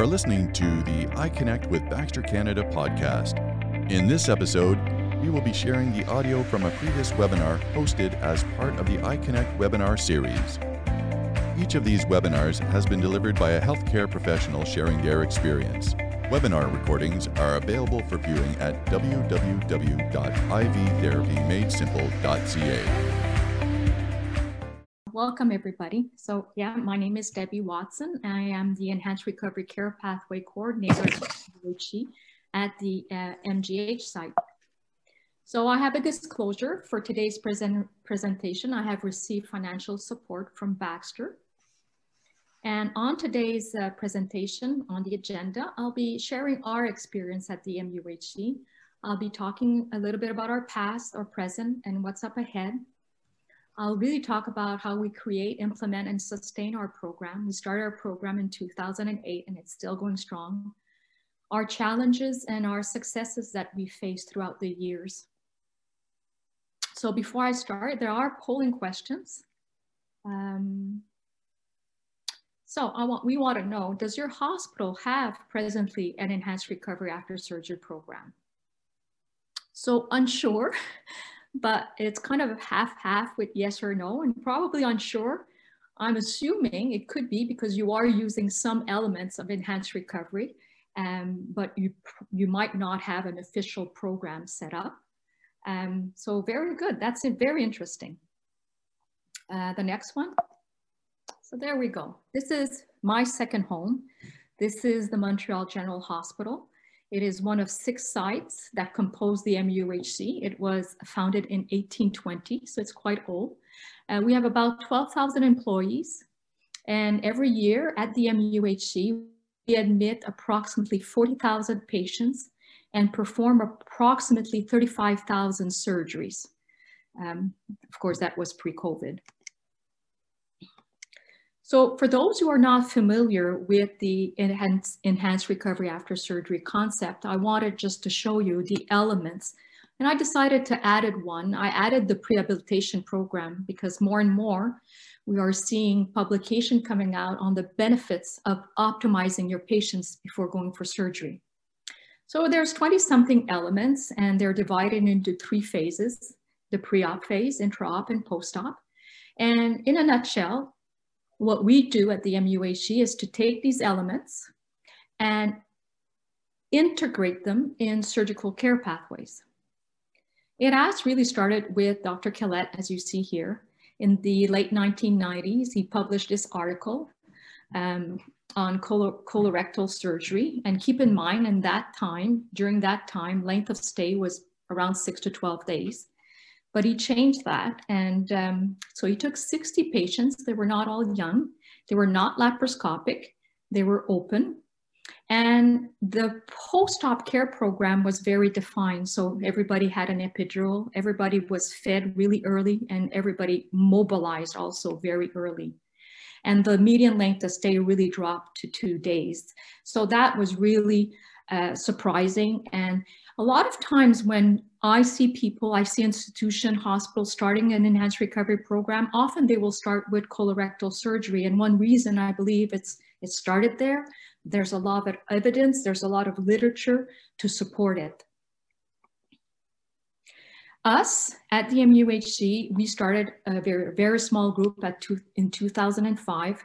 are listening to the iConnect with Baxter Canada podcast. In this episode, we will be sharing the audio from a previous webinar hosted as part of the iConnect webinar series. Each of these webinars has been delivered by a healthcare professional sharing their experience. Webinar recordings are available for viewing at www.ivtherapymadesimple.ca. Welcome, everybody. So, yeah, my name is Debbie Watson. I am the Enhanced Recovery Care Pathway Coordinator at the uh, MGH site. So I have a disclosure for today's present presentation. I have received financial support from Baxter. And on today's uh, presentation on the agenda, I'll be sharing our experience at the MUHC. I'll be talking a little bit about our past, our present, and what's up ahead. I'll really talk about how we create, implement, and sustain our program. We started our program in 2008 and it's still going strong. Our challenges and our successes that we faced throughout the years. So before I start, there are polling questions. Um, so I want, we want to know, does your hospital have presently an enhanced recovery after surgery program? So unsure, but it's kind of half-half with yes or no and probably unsure. I'm assuming it could be because you are using some elements of enhanced recovery, um, but you, you might not have an official program set up. Um, so very good, that's very interesting. Uh, the next one. So there we go. This is my second home. This is the Montreal General Hospital. It is one of six sites that compose the MUHC. It was founded in 1820, so it's quite old. Uh, we have about 12,000 employees. And every year at the MUHC, we admit approximately 40,000 patients and perform approximately 35,000 surgeries. Um, of course, that was pre-COVID. So for those who are not familiar with the enhanced, enhanced recovery after surgery concept, I wanted just to show you the elements. And I decided to add one. I added the prehabilitation program because more and more we are seeing publication coming out on the benefits of optimizing your patients before going for surgery. So there's 20 something elements and they're divided into three phases, the pre-op phase, intra-op and post-op. And in a nutshell, what we do at the MUHC is to take these elements and integrate them in surgical care pathways. It has really started with Dr. Kehlet, as you see here. In the late 1990s, he published this article um, on colorectal surgery. And keep in mind, in that time, during that time, length of stay was around six to 12 days. But he changed that. And um, so he took 60 patients. They were not all young. They were not laparoscopic. They were open. And the post-op care program was very defined. So everybody had an epidural, everybody was fed really early, and everybody mobilized also very early. And the median length of stay really dropped to two days. So that was really uh, surprising. And a lot of times when I see people, I see institution, hospitals starting an enhanced recovery program, often they will start with colorectal surgery. And one reason I believe it's it started there, there's a lot of evidence, there's a lot of literature to support it. Us at the MUHC, we started a very, very small group at two, in 2005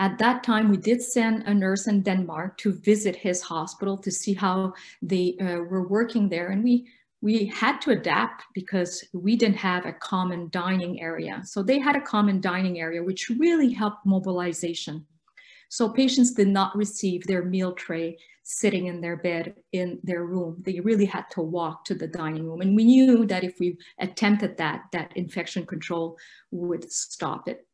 at that time, we did send a nurse in Denmark to visit his hospital to see how they uh, were working there. And we, we had to adapt because we didn't have a common dining area. So they had a common dining area, which really helped mobilization. So patients did not receive their meal tray sitting in their bed in their room. They really had to walk to the dining room. And we knew that if we attempted that, that infection control would stop it.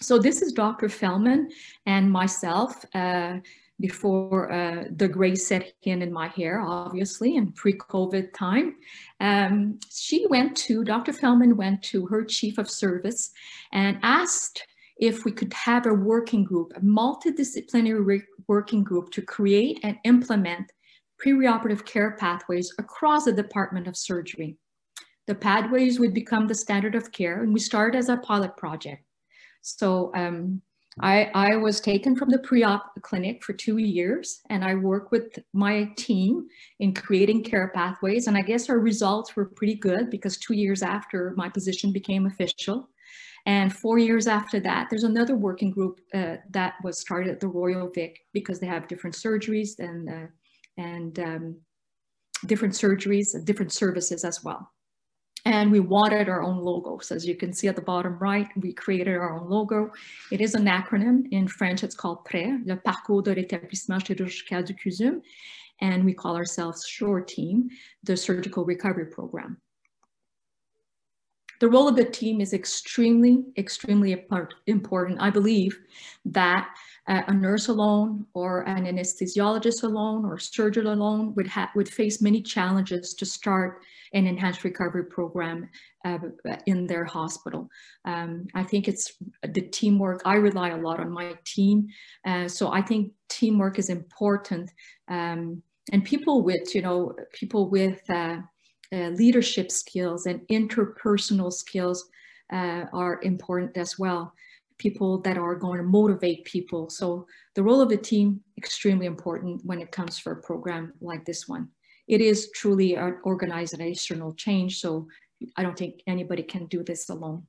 So this is Dr. Feldman and myself uh, before uh, the gray set in in my hair, obviously, in pre-COVID time. Um, she went to, Dr. Feldman went to her chief of service and asked if we could have a working group, a multidisciplinary working group to create and implement preoperative care pathways across the Department of Surgery. The pathways would become the standard of care and we started as a pilot project. So um, I, I was taken from the pre-op clinic for two years and I worked with my team in creating care pathways. And I guess our results were pretty good because two years after my position became official. And four years after that, there's another working group uh, that was started at the Royal Vic because they have different surgeries and, uh, and um, different surgeries and different services as well. And we wanted our own logo. So as you can see at the bottom right, we created our own logo. It is an acronym. In French, it's called PRER, le Parcours de rétablissement chirurgical du CUSM. And we call ourselves SURE Team, the Surgical Recovery Program. The role of the team is extremely, extremely important. I believe that uh, a nurse alone or an anesthesiologist alone or surgeon alone would, would face many challenges to start an enhanced recovery program uh, in their hospital. Um, I think it's the teamwork. I rely a lot on my team. Uh, so I think teamwork is important. Um, and people with, you know, people with uh, uh leadership skills and interpersonal skills uh, are important as well. People that are going to motivate people. So the role of the team, extremely important when it comes for a program like this one it is truly an organizational change. So I don't think anybody can do this alone.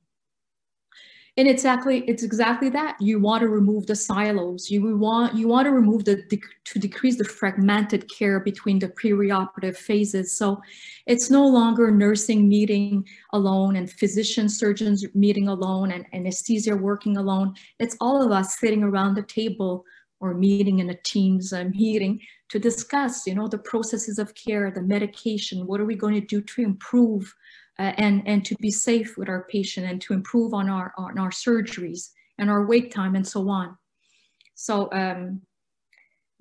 And exactly, it's exactly that. You want to remove the silos. You want you want to remove the to decrease the fragmented care between the perioperative phases. So it's no longer nursing meeting alone and physician surgeons meeting alone and anesthesia working alone. It's all of us sitting around the table or meeting in a team's uh, meeting to discuss, you know, the processes of care, the medication, what are we going to do to improve uh, and, and to be safe with our patient and to improve on our, on our surgeries and our wait time and so on. So um,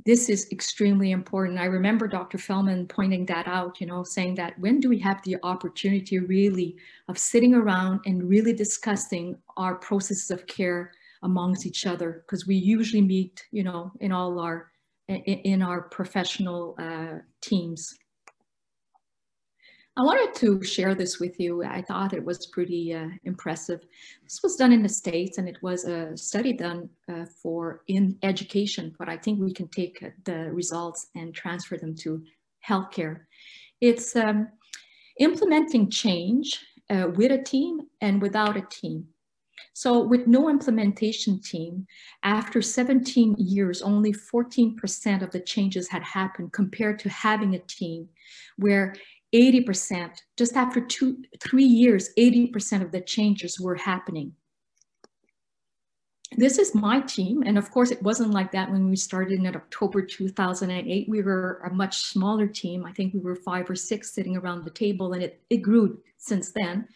this is extremely important. I remember Dr. Feldman pointing that out, you know, saying that when do we have the opportunity really of sitting around and really discussing our processes of care amongst each other because we usually meet, you know, in all our in, in our professional uh, teams. I wanted to share this with you. I thought it was pretty uh, impressive. This was done in the States and it was a study done uh, for in education, but I think we can take the results and transfer them to healthcare. It's um, implementing change uh, with a team and without a team. So with no implementation team, after 17 years, only 14% of the changes had happened compared to having a team where 80%, just after two, three years, 80% of the changes were happening. This is my team. And of course, it wasn't like that when we started in October 2008. We were a much smaller team. I think we were five or six sitting around the table and it, it grew since then.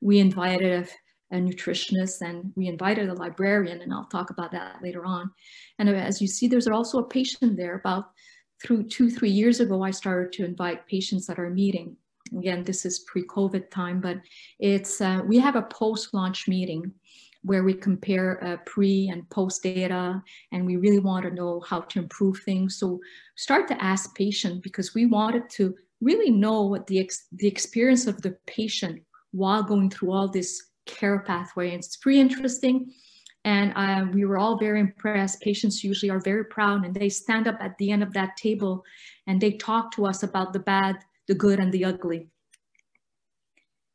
We invited a nutritionist and we invited a librarian and I'll talk about that later on. And as you see, there's also a patient there about through two, three years ago, I started to invite patients at our meeting. Again, this is pre-COVID time, but it's, uh, we have a post-launch meeting where we compare uh, pre and post data and we really want to know how to improve things. So start to ask patient because we wanted to really know what the, ex the experience of the patient while going through all this care pathway. And it's pretty interesting. And uh, we were all very impressed. Patients usually are very proud and they stand up at the end of that table and they talk to us about the bad, the good, and the ugly.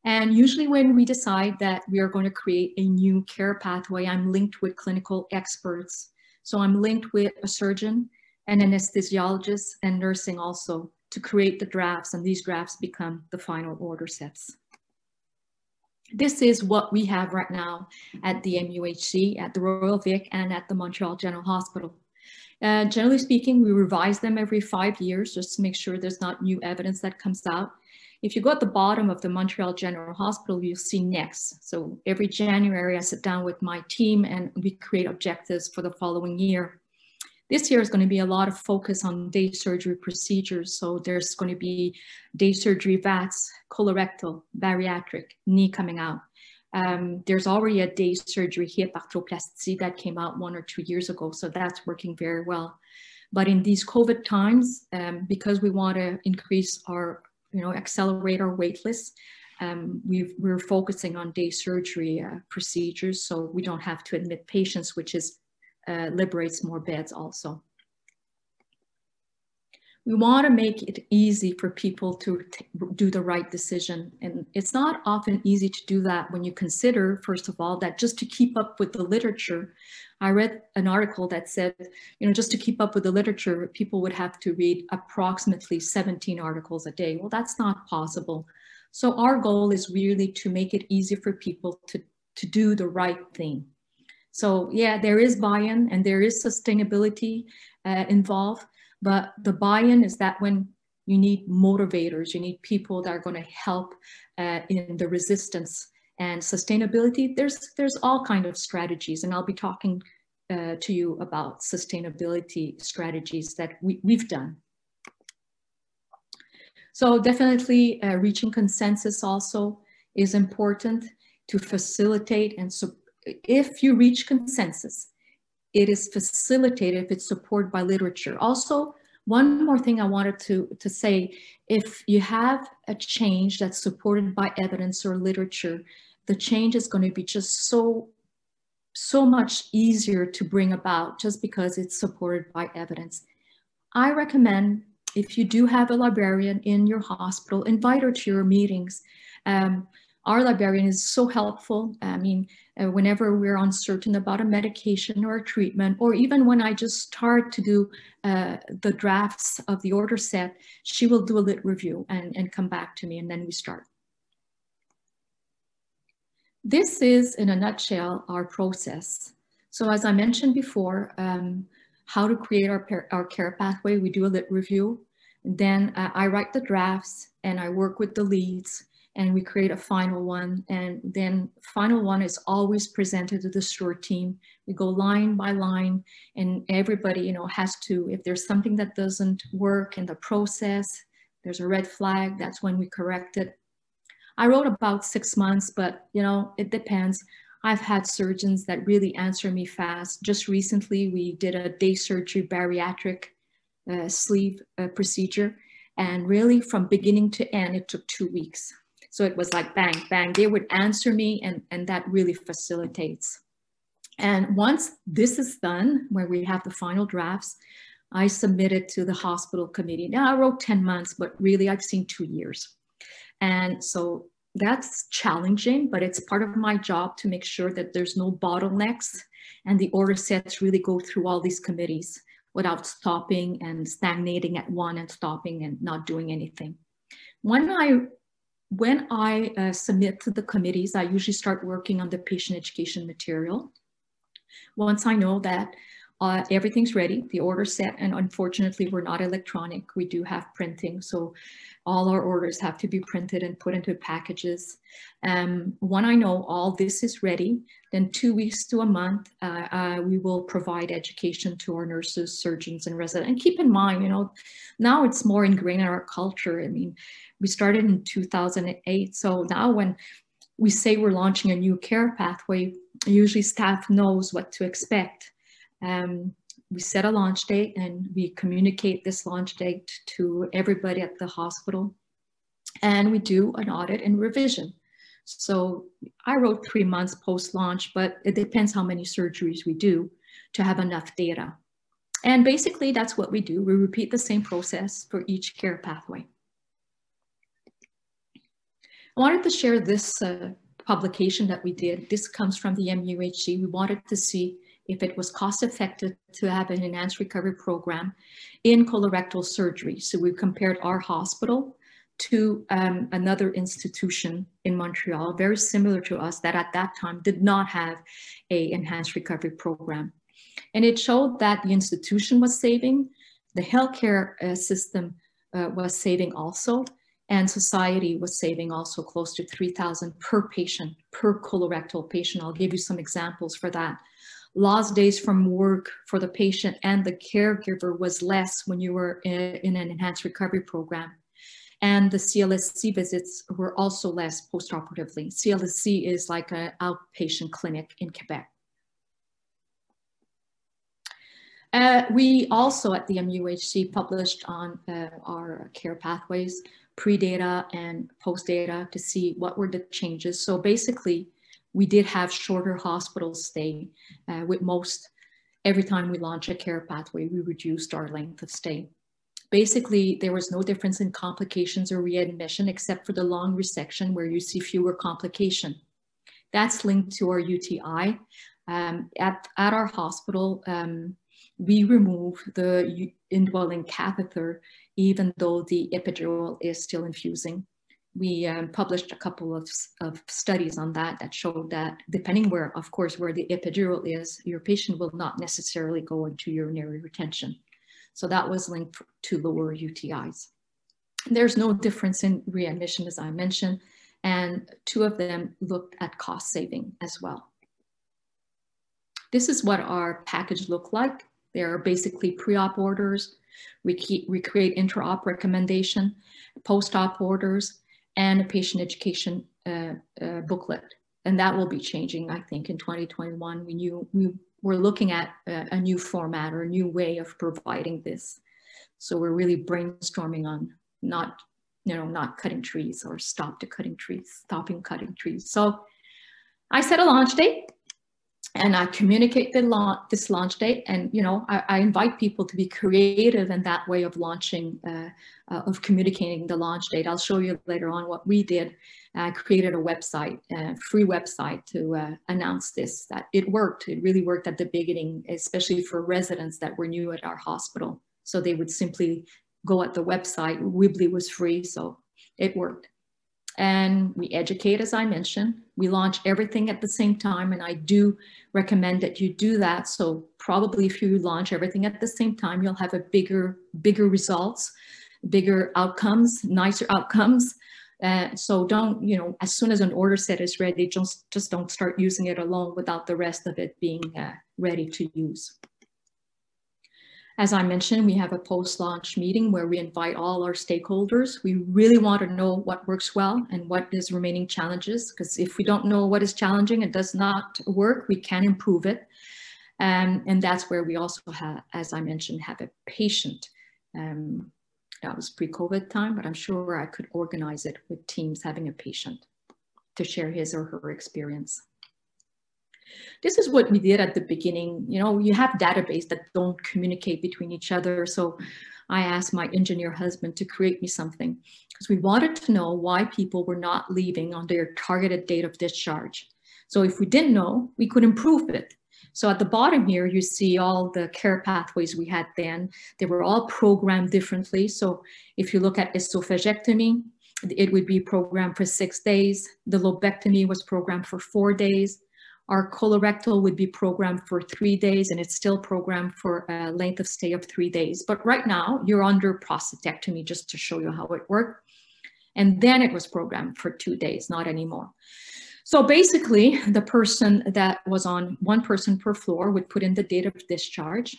And usually when we decide that we are going to create a new care pathway, I'm linked with clinical experts. So I'm linked with a surgeon, an anesthesiologist, and nursing also to create the drafts. And these drafts become the final order sets this is what we have right now at the MUHC, at the Royal Vic, and at the Montreal General Hospital. Uh, generally speaking, we revise them every five years just to make sure there's not new evidence that comes out. If you go at the bottom of the Montreal General Hospital, you'll see next. So every January, I sit down with my team and we create objectives for the following year. This year is going to be a lot of focus on day surgery procedures. So there's going to be day surgery VATS, colorectal, bariatric, knee coming out. Um, there's already a day surgery hip arthroplasty that came out one or two years ago. So that's working very well. But in these COVID times, um, because we want to increase our, you know, accelerate our wait list, um, we are focusing on day surgery uh, procedures so we don't have to admit patients, which is uh, liberates more beds also. We want to make it easy for people to do the right decision. And it's not often easy to do that when you consider, first of all, that just to keep up with the literature, I read an article that said, you know, just to keep up with the literature, people would have to read approximately 17 articles a day. Well, that's not possible. So our goal is really to make it easy for people to, to do the right thing. So yeah, there is buy-in and there is sustainability uh, involved, but the buy-in is that when you need motivators, you need people that are going to help uh, in the resistance and sustainability. There's there's all kind of strategies, and I'll be talking uh, to you about sustainability strategies that we, we've done. So definitely uh, reaching consensus also is important to facilitate and so if you reach consensus, it is facilitated if it's supported by literature. Also, one more thing I wanted to, to say, if you have a change that's supported by evidence or literature, the change is going to be just so, so much easier to bring about just because it's supported by evidence. I recommend if you do have a librarian in your hospital, invite her to your meetings. Um, our librarian is so helpful. I mean, whenever we're uncertain about a medication or a treatment, or even when I just start to do uh, the drafts of the order set, she will do a lit review and, and come back to me and then we start. This is, in a nutshell, our process. So as I mentioned before, um, how to create our, our care pathway, we do a lit review. Then uh, I write the drafts and I work with the leads and we create a final one. And then final one is always presented to the SURE team. We go line by line and everybody, you know, has to, if there's something that doesn't work in the process, there's a red flag, that's when we correct it. I wrote about six months, but you know, it depends. I've had surgeons that really answer me fast. Just recently, we did a day surgery bariatric uh, sleeve uh, procedure. And really from beginning to end, it took two weeks. So it was like bang, bang. They would answer me and, and that really facilitates. And once this is done, where we have the final drafts, I submitted to the hospital committee. Now I wrote 10 months, but really I've seen two years. And so that's challenging, but it's part of my job to make sure that there's no bottlenecks and the order sets really go through all these committees without stopping and stagnating at one and stopping and not doing anything. When I when I uh, submit to the committees, I usually start working on the patient education material. Once I know that uh, everything's ready, the order set, and unfortunately we're not electronic, we do have printing. So all our orders have to be printed and put into packages. Um, when I know all this is ready, then two weeks to a month, uh, uh, we will provide education to our nurses, surgeons, and residents. And keep in mind, you know, now it's more ingrained in our culture. I mean, we started in 2008. So now when we say we're launching a new care pathway, usually staff knows what to expect. Um, we set a launch date and we communicate this launch date to everybody at the hospital. And we do an audit and revision. So I wrote three months post-launch, but it depends how many surgeries we do to have enough data. And basically that's what we do. We repeat the same process for each care pathway. I wanted to share this uh, publication that we did. This comes from the MUHC. We wanted to see if it was cost effective to have an enhanced recovery program in colorectal surgery. So we compared our hospital to um, another institution in Montreal, very similar to us, that at that time did not have a enhanced recovery program. And it showed that the institution was saving, the healthcare uh, system uh, was saving also, and society was saving also close to 3,000 per patient, per colorectal patient. I'll give you some examples for that lost days from work for the patient and the caregiver was less when you were in, an enhanced recovery program. And the CLSC visits were also less postoperatively. CLSC is like an outpatient clinic in Quebec. Uh, we also at the MUHC published on uh, our care pathways, pre-data and post-data to see what were the changes. So basically, we did have shorter hospital stay uh, with most. every time we launch a care pathway, we reduced our length of stay. Basically, there was no difference in complications or readmission except for the lung resection where you see fewer complication. That's linked to our UTI. Um, at, at our hospital, um, we remove the indwelling catheter even though the epidural is still infusing. We um, published a couple of, of studies on that that showed that depending where, of course, where the epidural is, your patient will not necessarily go into urinary retention. So that was linked to lower UTIs. There's no difference in readmission, as I mentioned, and two of them looked at cost saving as well. This is what our package looked like. There are basically pre-op orders. We, keep, we create intra-op recommendation, post-op orders, and a patient education uh, uh, booklet. And that will be changing, I think, in 2021. We knew we we're looking at a, a new format or a new way of providing this. So we're really brainstorming on not, you know, not cutting trees or stop to cutting trees, stopping cutting trees. So I set a launch date and I communicate the launch, this launch date. And you know, I, I, invite people to be creative in that way of launching, uh, uh, of communicating the launch date. I'll show you later on what we did. I created a website, a free website to uh, announce this. That it worked. It really worked at the beginning, especially for residents that were new at our hospital. So they would simply go at the website. Weebly was free, so it worked and we educate, as I mentioned. We launch everything at the same time, and I do recommend that you do that. So probably if you launch everything at the same time, you'll have a bigger, bigger results, bigger outcomes, nicer outcomes. Uh, so don't, you know, as soon as an order set is ready, just, just don't start using it alone without the rest of it being uh, ready to use. As I mentioned, we have a post-launch meeting where we invite all our stakeholders. We really want to know what works well and what is remaining challenges, because if we don't know what is challenging and does not work, we can improve it. Um, and that's where we also have, as I mentioned, have a patient. Um, that was pre-COVID time, but I'm sure I could organize it with teams having a patient to share his or her experience. This is what we did at the beginning. You know, you have database that don't communicate between each other. So I asked my engineer husband to create me something because we wanted to know why people were not leaving on their targeted date of discharge. So if we didn't know, we could improve it. So at the bottom here, you see all the care pathways we had then. They were all programmed differently. So if you look at esophagectomy, it would be programmed for six days. The lobectomy was programmed for four days. Our colorectal would be programmed for three days and it's still programmed for a length of stay of three days. But right now you're under prostatectomy just to show you how it worked. And then it was programmed for two days, not anymore. So basically the person that was on one person per floor would put in the date of discharge.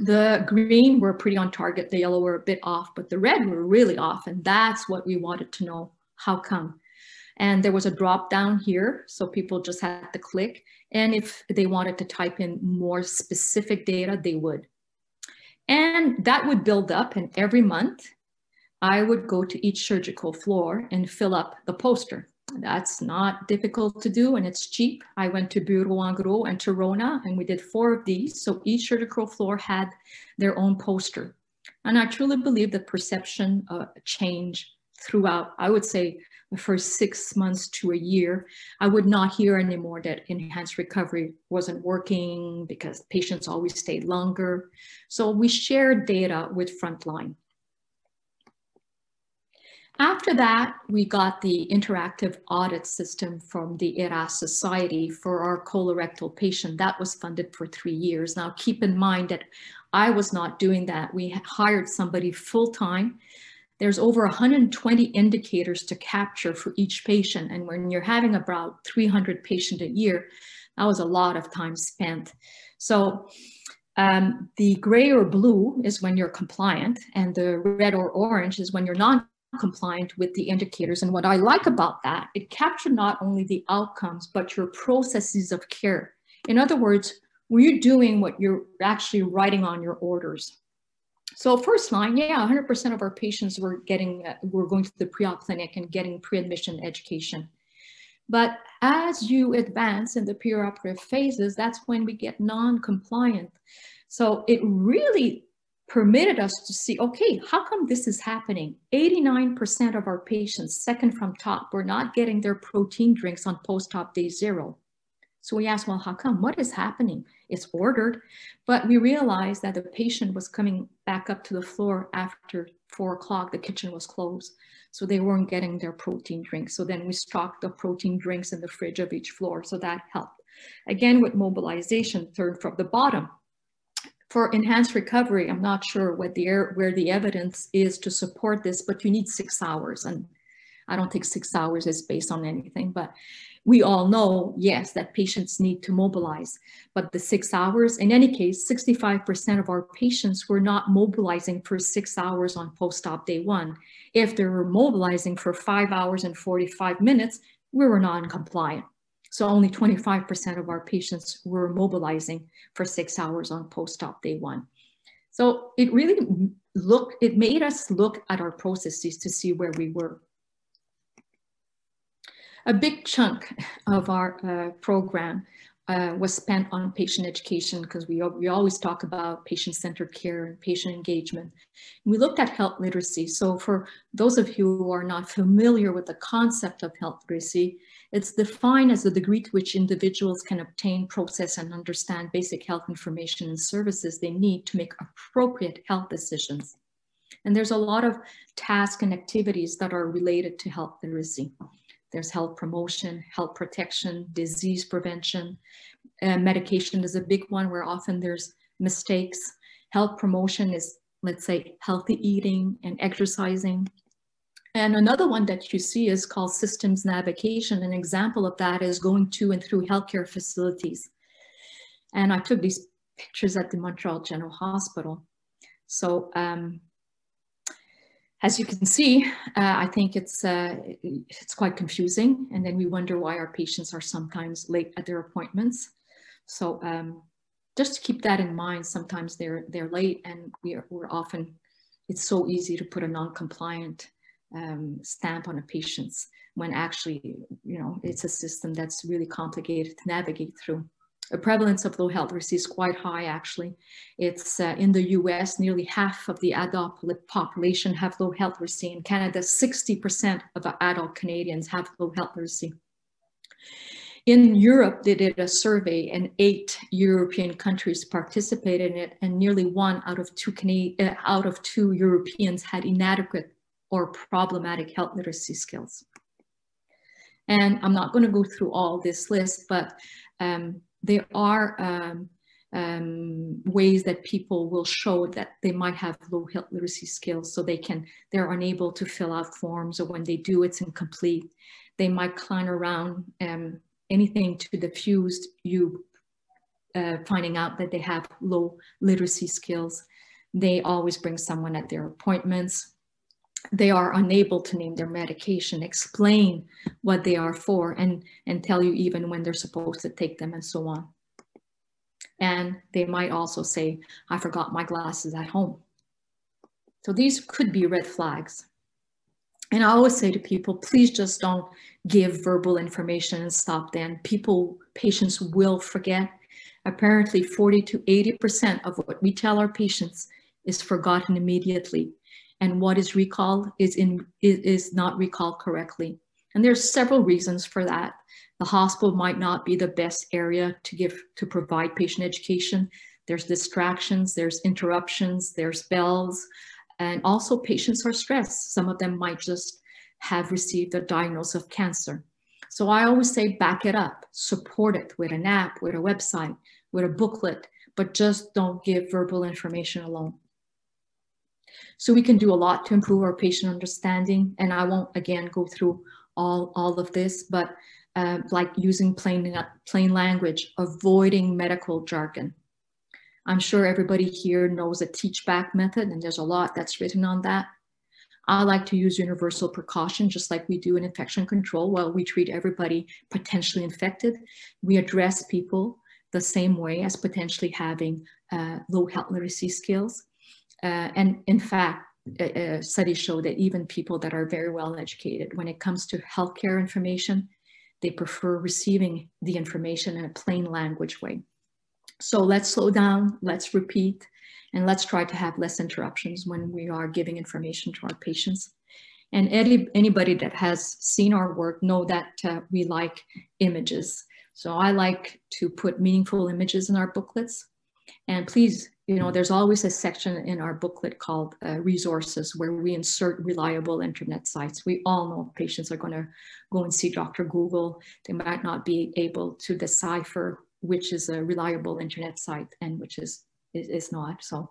The green were pretty on target, the yellow were a bit off, but the red were really off. And that's what we wanted to know, how come? And there was a drop down here. So people just had to click. And if they wanted to type in more specific data, they would. And that would build up. And every month, I would go to each surgical floor and fill up the poster. That's not difficult to do and it's cheap. I went to Bureau en and Torona and we did four of these. So each surgical floor had their own poster. And I truly believe that perception uh, change throughout, I would say the first six months to a year, I would not hear anymore that enhanced recovery wasn't working because patients always stayed longer. So we shared data with Frontline. After that, we got the interactive audit system from the ERAS Society for our colorectal patient. That was funded for three years. Now, keep in mind that I was not doing that. We hired somebody full-time there's over 120 indicators to capture for each patient. And when you're having about 300 patients a year, that was a lot of time spent. So um, the gray or blue is when you're compliant and the red or orange is when you're not compliant with the indicators. And what I like about that, it captured not only the outcomes, but your processes of care. In other words, were you doing what you're actually writing on your orders? So first line, yeah, 100% of our patients were getting, uh, were going to the pre-op clinic and getting pre-admission education. But as you advance in the perioperative phases, that's when we get non-compliant. So it really permitted us to see, okay, how come this is happening? 89% of our patients, second from top, were not getting their protein drinks on post-op day zero. So we asked, well, how come? What is happening? It's ordered, but we realized that the patient was coming back up to the floor after four o'clock, the kitchen was closed. So they weren't getting their protein drinks. So then we stocked the protein drinks in the fridge of each floor. So that helped. Again, with mobilization, third from the bottom, for enhanced recovery, I'm not sure what the air, where the evidence is to support this, but you need six hours. And I don't think six hours is based on anything, but we all know, yes, that patients need to mobilize. But the six hours, in any case, 65% of our patients were not mobilizing for six hours on post-op day one. If they were mobilizing for five hours and 45 minutes, we were non-compliant. So only 25% of our patients were mobilizing for six hours on post-op day one. So it really looked, it made us look at our processes to see where we were. A big chunk of our uh, program uh, was spent on patient education because we, we always talk about patient-centered care and patient engagement. We looked at health literacy. So for those of you who are not familiar with the concept of health literacy, it's defined as the degree to which individuals can obtain, process, and understand basic health information and services they need to make appropriate health decisions. And there's a lot of tasks and activities that are related to health literacy. There's health promotion, health protection, disease prevention. Uh, medication is a big one where often there's mistakes. Health promotion is, let's say, healthy eating and exercising. And another one that you see is called systems navigation. An example of that is going to and through healthcare facilities. And I took these pictures at the Montreal General Hospital. So um, as you can see, uh, I think it's, uh, it's quite confusing. And then we wonder why our patients are sometimes late at their appointments. So um, just to keep that in mind, sometimes they're, they're late and we are, we're often, it's so easy to put a non-compliant um, stamp on a patient's when actually, you know, it's a system that's really complicated to navigate through. Prevalence of low health literacy is quite high, actually. It's uh, in the US, nearly half of the adult population have low health literacy. In Canada, 60% of adult Canadians have low health literacy. In Europe, they did a survey and eight European countries participated in it and nearly one out of two, uh, out of two Europeans had inadequate or problematic health literacy skills. And I'm not going to go through all this list, but um, there are um, um, ways that people will show that they might have low health literacy skills so they can they're unable to fill out forms or when they do it's incomplete. They might clown around um, anything to diffuse you uh, finding out that they have low literacy skills. They always bring someone at their appointments they are unable to name their medication, explain what they are for, and, and tell you even when they're supposed to take them and so on. And they might also say, I forgot my glasses at home. So these could be red flags. And I always say to people, please just don't give verbal information and stop then. People, patients will forget. Apparently 40 to 80% of what we tell our patients is forgotten immediately and what is recalled is, in, is not recalled correctly. And there's several reasons for that. The hospital might not be the best area to give to provide patient education. There's distractions, there's interruptions, there's bells, and also patients are stressed. Some of them might just have received a diagnosis of cancer. So I always say back it up, support it with an app, with a website, with a booklet, but just don't give verbal information alone. So we can do a lot to improve our patient understanding. And I won't again go through all, all of this, but uh, like using plain, plain language, avoiding medical jargon. I'm sure everybody here knows a teach back method and there's a lot that's written on that. I like to use universal precaution, just like we do in infection control. While we treat everybody potentially infected, we address people the same way as potentially having uh, low health literacy skills. Uh, and in fact, studies show that even people that are very well educated, when it comes to healthcare information, they prefer receiving the information in a plain language way. So let's slow down, let's repeat, and let's try to have less interruptions when we are giving information to our patients. And any, anybody that has seen our work know that uh, we like images. So I like to put meaningful images in our booklets. And please, you know, there's always a section in our booklet called uh, resources where we insert reliable internet sites. We all know patients are going to go and see Dr. Google. They might not be able to decipher which is a reliable internet site and which is, is, is not. So,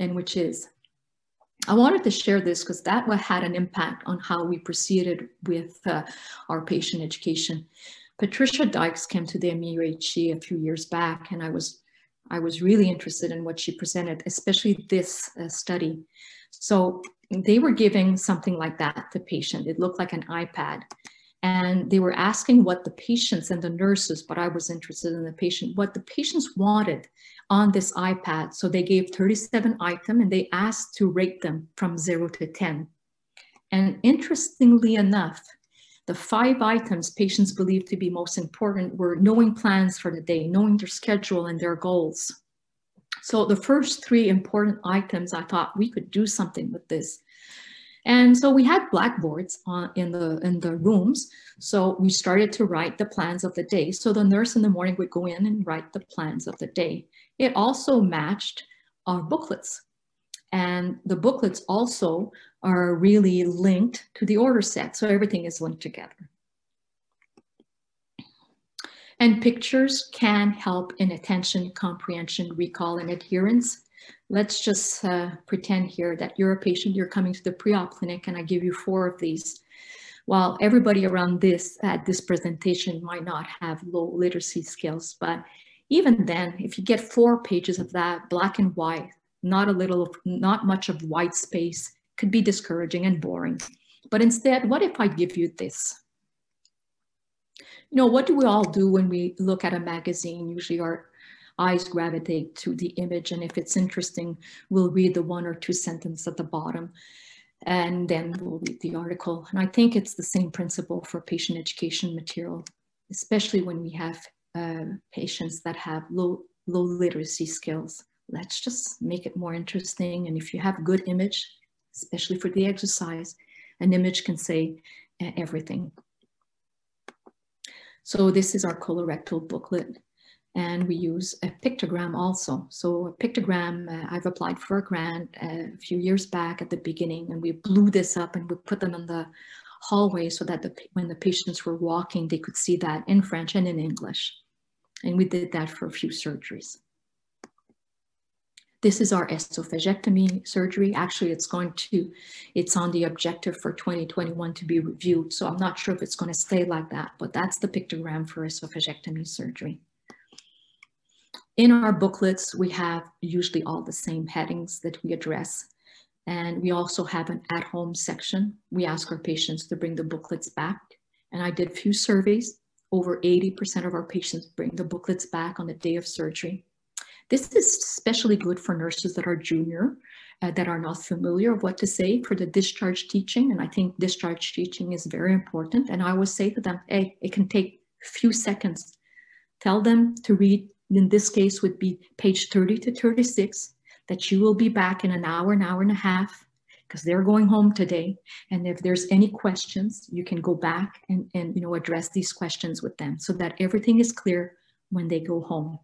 and which is. I wanted to share this because that had an impact on how we proceeded with uh, our patient education. Patricia Dykes came to the MUHC a few years back, and I was I was really interested in what she presented, especially this uh, study. So they were giving something like that to patient. It looked like an iPad. And they were asking what the patients and the nurses, but I was interested in the patient, what the patients wanted on this iPad. So they gave 37 items and they asked to rate them from zero to 10. And interestingly enough, the five items patients believed to be most important were knowing plans for the day, knowing their schedule and their goals. So the first three important items, I thought we could do something with this. And so we had blackboards on, in, the, in the rooms. So we started to write the plans of the day. So the nurse in the morning would go in and write the plans of the day. It also matched our booklets. And the booklets also are really linked to the order set. So everything is linked together. And pictures can help in attention, comprehension, recall, and adherence. Let's just uh, pretend here that you're a patient, you're coming to the pre-op clinic, and I give you four of these. While everybody around this at this presentation might not have low literacy skills, but even then, if you get four pages of that black and white, not a little, not much of white space, could be discouraging and boring. But instead, what if I give you this? You know, what do we all do when we look at a magazine? Usually our eyes gravitate to the image. And if it's interesting, we'll read the one or two sentences at the bottom and then we'll read the article. And I think it's the same principle for patient education material, especially when we have uh, patients that have low, low literacy skills. Let's just make it more interesting. And if you have good image, especially for the exercise, an image can say uh, everything. So this is our colorectal booklet and we use a pictogram also. So a pictogram, uh, I've applied for a grant uh, a few years back at the beginning and we blew this up and we put them in the hallway so that the, when the patients were walking, they could see that in French and in English. And we did that for a few surgeries. This is our esophagectomy surgery. Actually, it's going to, it's on the objective for 2021 to be reviewed. So I'm not sure if it's going to stay like that, but that's the pictogram for esophagectomy surgery. In our booklets, we have usually all the same headings that we address. And we also have an at-home section. We ask our patients to bring the booklets back. And I did a few surveys. Over 80% of our patients bring the booklets back on the day of surgery. This is especially good for nurses that are junior, uh, that are not familiar of what to say for the discharge teaching. And I think discharge teaching is very important. And I always say to them, hey, it can take a few seconds. Tell them to read, in this case would be page 30 to 36, that you will be back in an hour, an hour and a half, because they're going home today. And if there's any questions, you can go back and, and you know address these questions with them so that everything is clear when they go home.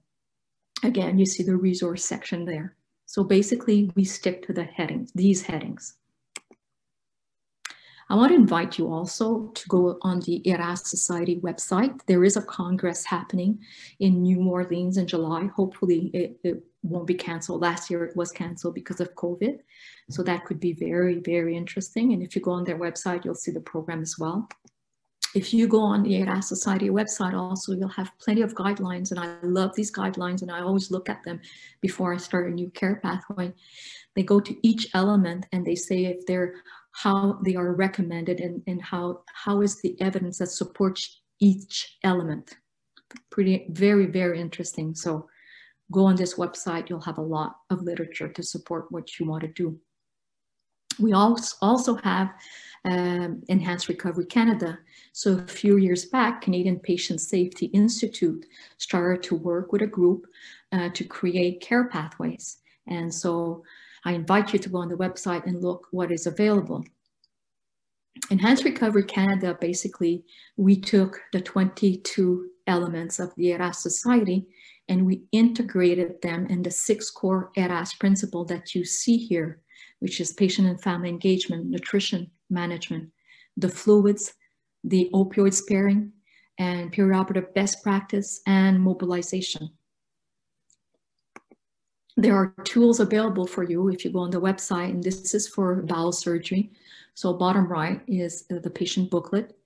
Again, you see the resource section there. So basically we stick to the headings, these headings. I want to invite you also to go on the ERAS Society website. There is a congress happening in New Orleans in July. Hopefully it, it won't be canceled. Last year it was canceled because of COVID. So that could be very, very interesting. And if you go on their website, you'll see the program as well if you go on the ERAS Society website also, you'll have plenty of guidelines and I love these guidelines and I always look at them before I start a new care pathway. They go to each element and they say if they're how they are recommended and, and how, how is the evidence that supports each element. Pretty, very, very interesting. So go on this website, you'll have a lot of literature to support what you want to do. We also have um, Enhanced Recovery Canada. So a few years back, Canadian Patient Safety Institute started to work with a group uh, to create care pathways. And so I invite you to go on the website and look what is available. Enhanced Recovery Canada, basically, we took the 22 elements of the ERAS Society and we integrated them in the six core ERAS principle that you see here, which is patient and family engagement, nutrition management, the fluids, the opioid sparing, and perioperative best practice, and mobilization. There are tools available for you if you go on the website, and this is for bowel surgery. So bottom right is the patient booklet.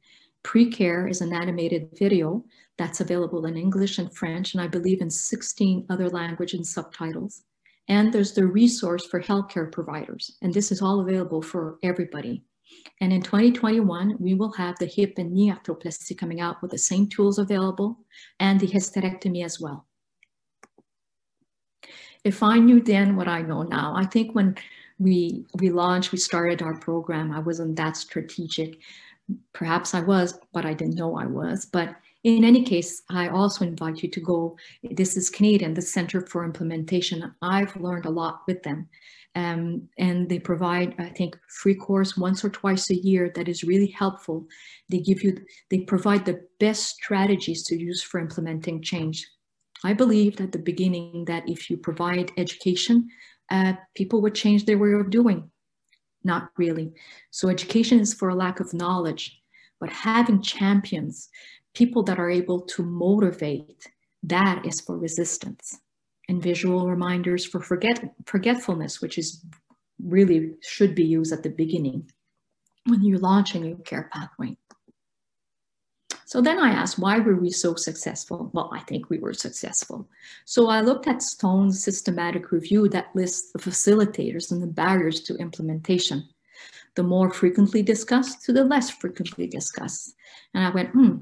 Pre-care is an animated video that's available in English and French, and I believe in 16 other languages and subtitles. And there's the resource for healthcare providers, and this is all available for everybody. And in 2021, we will have the hip and knee arthroplasty coming out with the same tools available and the hysterectomy as well. If I knew then what I know now, I think when we, we launched, we started our program, I wasn't that strategic. Perhaps I was, but I didn't know I was. But in any case, I also invite you to go. This is Canadian, the Center for Implementation. I've learned a lot with them. Um, and they provide, I think, free course once or twice a year that is really helpful. They give you, they provide the best strategies to use for implementing change. I believed at the beginning that if you provide education, uh, people would change their way of doing. Not really. So education is for a lack of knowledge, but having champions, people that are able to motivate, that is for resistance and visual reminders for forget, forgetfulness, which is really should be used at the beginning when you launch a new care pathway. So then I asked, why were we so successful? Well, I think we were successful. So I looked at Stone's systematic review that lists the facilitators and the barriers to implementation. The more frequently discussed to the less frequently discussed. And I went, hmm,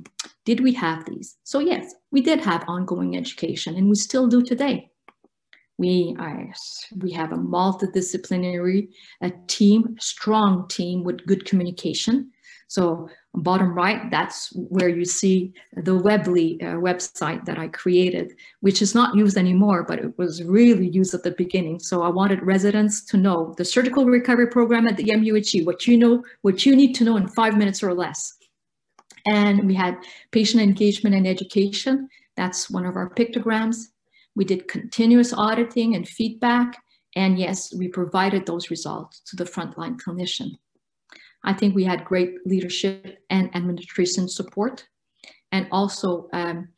did we have these? So yes, we did have ongoing education and we still do today. We, are, we have a multidisciplinary a team, strong team with good communication. So bottom right, that's where you see the Weebly uh, website that I created, which is not used anymore, but it was really used at the beginning. So I wanted residents to know the surgical recovery program at the MUHC, what you know, what you need to know in five minutes or less. And we had patient engagement and education. That's one of our pictograms. We did continuous auditing and feedback. And yes, we provided those results to the frontline clinician. I think we had great leadership and administration support. And also um,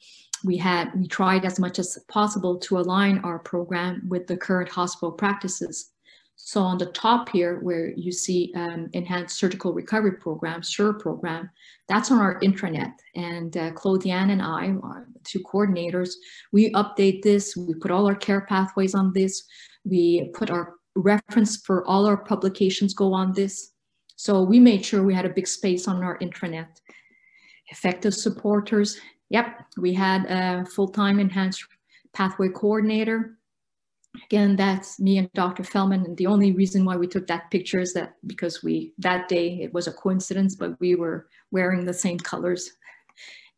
we had, we tried as much as possible to align our program with the current hospital practices. So on the top here, where you see um, Enhanced Surgical Recovery Program, SURE program, that's on our intranet. And uh, and I, our two coordinators, we update this, we put all our care pathways on this, we put our reference for all our publications go on this. So we made sure we had a big space on our intranet. Effective supporters. Yep, we had a full-time enhanced pathway coordinator. Again, that's me and Dr. Feldman. And the only reason why we took that picture is that because we, that day, it was a coincidence, but we were wearing the same colors.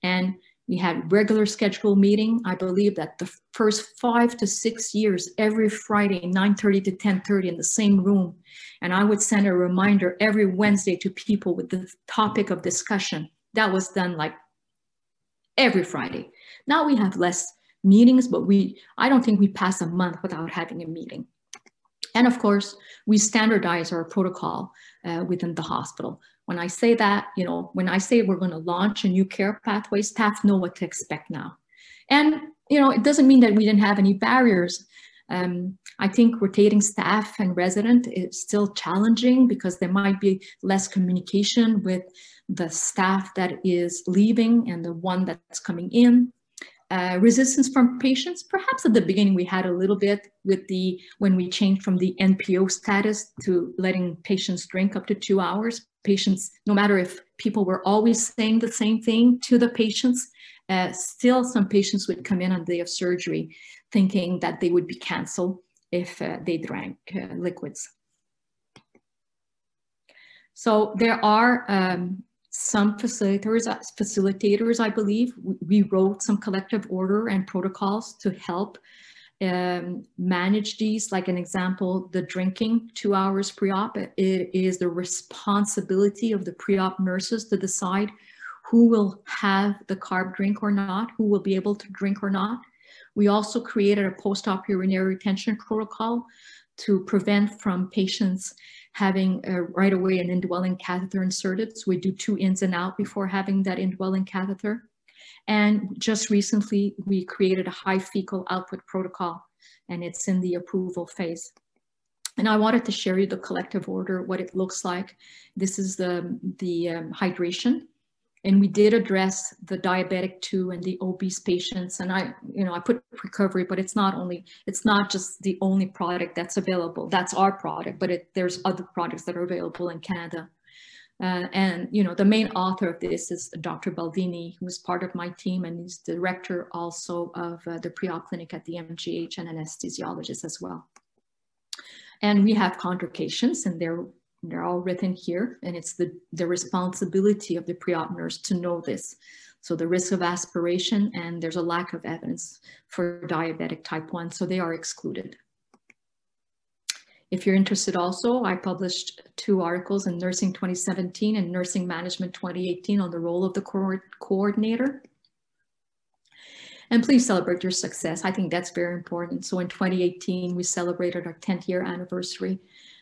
And we had regular scheduled meeting. I believe that the first five to six years, every Friday, 9.30 to 10.30 in the same room. And I would send a reminder every Wednesday to people with the topic of discussion. That was done like every Friday. Now we have less meetings, but we I don't think we pass a month without having a meeting. And of course, we standardize our protocol uh, within the hospital. When I say that, you know, when I say we're going to launch a new care pathway, staff know what to expect now. And, you know, it doesn't mean that we didn't have any barriers. Um, I think rotating staff and resident is still challenging because there might be less communication with the staff that is leaving and the one that's coming in. Uh, resistance from patients, perhaps at the beginning we had a little bit with the, when we changed from the NPO status to letting patients drink up to two hours. Patients, no matter if people were always saying the same thing to the patients, uh, still some patients would come in on the day of surgery thinking that they would be canceled if uh, they drank uh, liquids. So there are um, some facilitators, facilitators, I believe. We wrote some collective order and protocols to help um, manage these. Like an example, the drinking two hours pre-op, it is the responsibility of the pre-op nurses to decide who will have the carb drink or not, who will be able to drink or not. We also created a post-op urinary retention protocol to prevent from patients having uh, right away an indwelling catheter inserted. So we do two ins and out before having that indwelling catheter. And just recently, we created a high fecal output protocol, and it's in the approval phase. And I wanted to share you the collective order, what it looks like. This is the, the um, hydration and we did address the diabetic too and the obese patients. And i you know i put recovery but it's not only it's not just the only product that's available. That's our product but it, there's other products that are available in canada. Uh, and you know the main author of this is dr baldini who's part of my team and he's director also of uh, the pre-op clinic at the mgh and anesthesiologist as well. And we have contraindications and they're they're all written here, and it's the, the responsibility of the pre-op nurse to know this. So the risk of aspiration, and there's a lack of evidence for diabetic type 1, so they are excluded. If you're interested also, I published two articles in Nursing 2017 and Nursing Management 2018 on the role of the co coordinator. And please celebrate your success. I think that's very important. So in 2018, we celebrated our 10th year anniversary.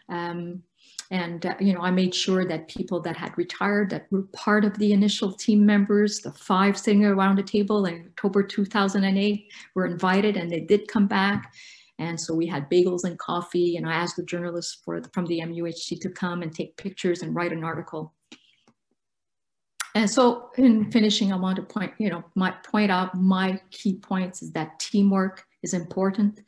Um, and, uh, you know, I made sure that people that had retired, that were part of the initial team members, the five sitting around the table in October 2008 were invited and they did come back. And so we had bagels and coffee and I asked the journalists for, from the MUHC to come and take pictures and write an article. And so in finishing, I want to point, you know, my, point out my key points is that teamwork is important.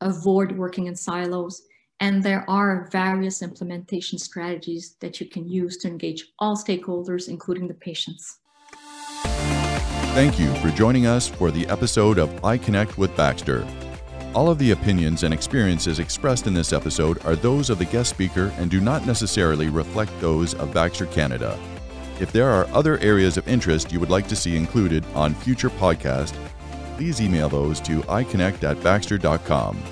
Avoid working in silos and there are various implementation strategies that you can use to engage all stakeholders, including the patients. Thank you for joining us for the episode of iConnect with Baxter. All of the opinions and experiences expressed in this episode are those of the guest speaker and do not necessarily reflect those of Baxter Canada. If there are other areas of interest you would like to see included on future podcasts, please email those to iconnect at baxter.com.